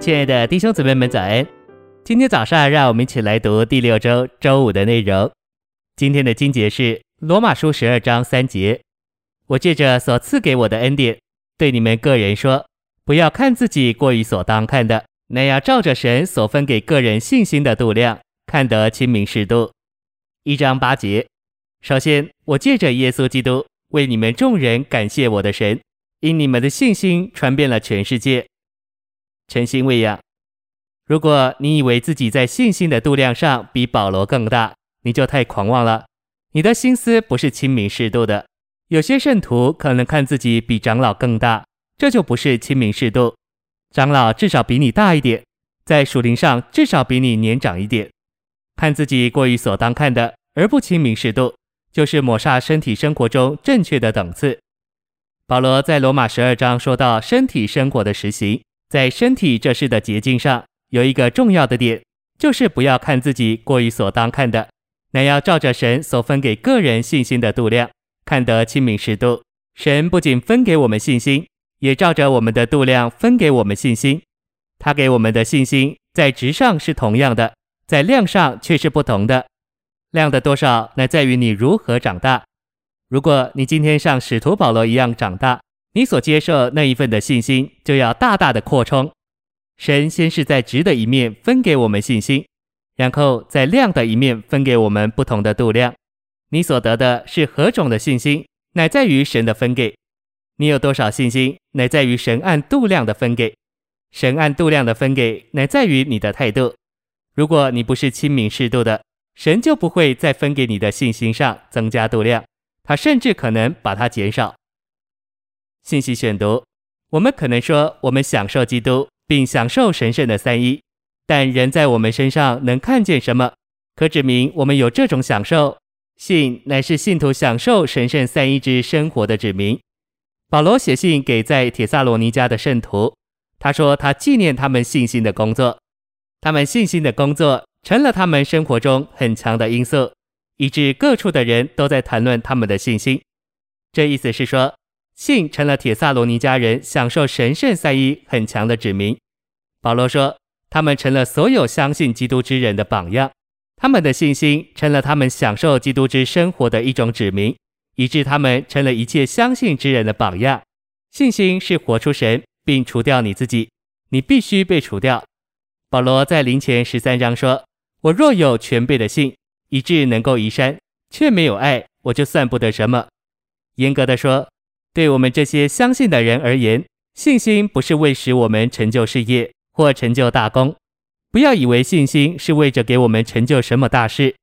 亲爱的弟兄姊妹们，早安！今天早上，让我们一起来读第六周周五的内容。今天的经节是罗马书十二章三节。我借着所赐给我的恩典，对你们个人说，不要看自己过于所当看的，那要照着神所分给个人信心的度量，看得清明适度。一章八节。首先，我借着耶稣基督为你们众人感谢我的神，因你们的信心传遍了全世界。诚心喂养。如果你以为自己在信心的度量上比保罗更大，你就太狂妄了。你的心思不是清明适度的。有些圣徒可能看自己比长老更大，这就不是清明适度。长老至少比你大一点，在属灵上至少比你年长一点。看自己过于所当看的，而不清明适度，就是抹煞身体生活中正确的等次。保罗在罗马十二章说到身体生活的实行。在身体这事的捷径上，有一个重要的点，就是不要看自己过于所当看的，乃要照着神所分给个人信心的度量，看得清明适度。神不仅分给我们信心，也照着我们的度量分给我们信心。他给我们的信心在值上是同样的，在量上却是不同的。量的多少，乃在于你如何长大。如果你今天像使徒保罗一样长大，你所接受那一份的信心就要大大的扩充。神先是在质的一面分给我们信心，然后在量的一面分给我们不同的度量。你所得的是何种的信心，乃在于神的分给；你有多少信心，乃在于神按度量的分给。神按度量的分给，乃在于你的态度。如果你不是清明适度的，神就不会在分给你的信心上增加度量，他甚至可能把它减少。信息选读，我们可能说我们享受基督，并享受神圣的三一，但人在我们身上能看见什么，可指明我们有这种享受？信乃是信徒享受神圣三一之生活的指明。保罗写信给在帖撒罗尼迦的圣徒，他说他纪念他们信心的工作，他们信心的工作成了他们生活中很强的因素，以致各处的人都在谈论他们的信心。这意思是说。信成了铁萨罗尼迦人享受神圣三一很强的指明。保罗说，他们成了所有相信基督之人的榜样，他们的信心成了他们享受基督之生活的一种指明，以致他们成了一切相信之人的榜样。信心是活出神，并除掉你自己，你必须被除掉。保罗在林前十三章说：“我若有全备的信，以致能够移山，却没有爱，我就算不得什么。”严格的说，对我们这些相信的人而言，信心不是为使我们成就事业或成就大功。不要以为信心是为着给我们成就什么大事，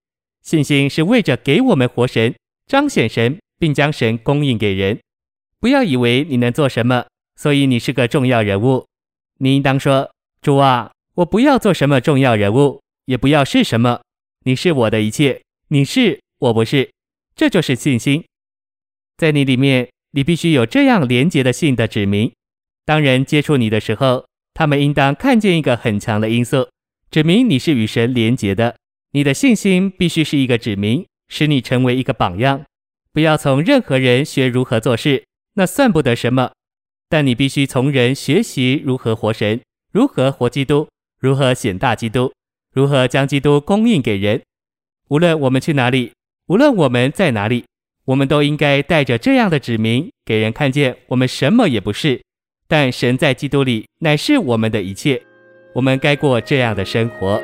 信心是为着给我们活神、彰显神，并将神供应给人。不要以为你能做什么，所以你是个重要人物。你应当说：“主啊，我不要做什么重要人物，也不要是什么。你是我的一切，你是，我不是。”这就是信心，在你里面。你必须有这样廉洁的信的指明。当人接触你的时候，他们应当看见一个很强的因素，指明你是与神连结的。你的信心必须是一个指明，使你成为一个榜样。不要从任何人学如何做事，那算不得什么。但你必须从人学习如何活神，如何活基督，如何显大基督，如何将基督供应给人。无论我们去哪里，无论我们在哪里。我们都应该带着这样的指明，给人看见我们什么也不是，但神在基督里乃是我们的一切。我们该过这样的生活。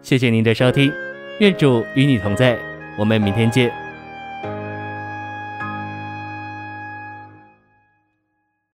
谢谢您的收听，愿主与你同在，我们明天见。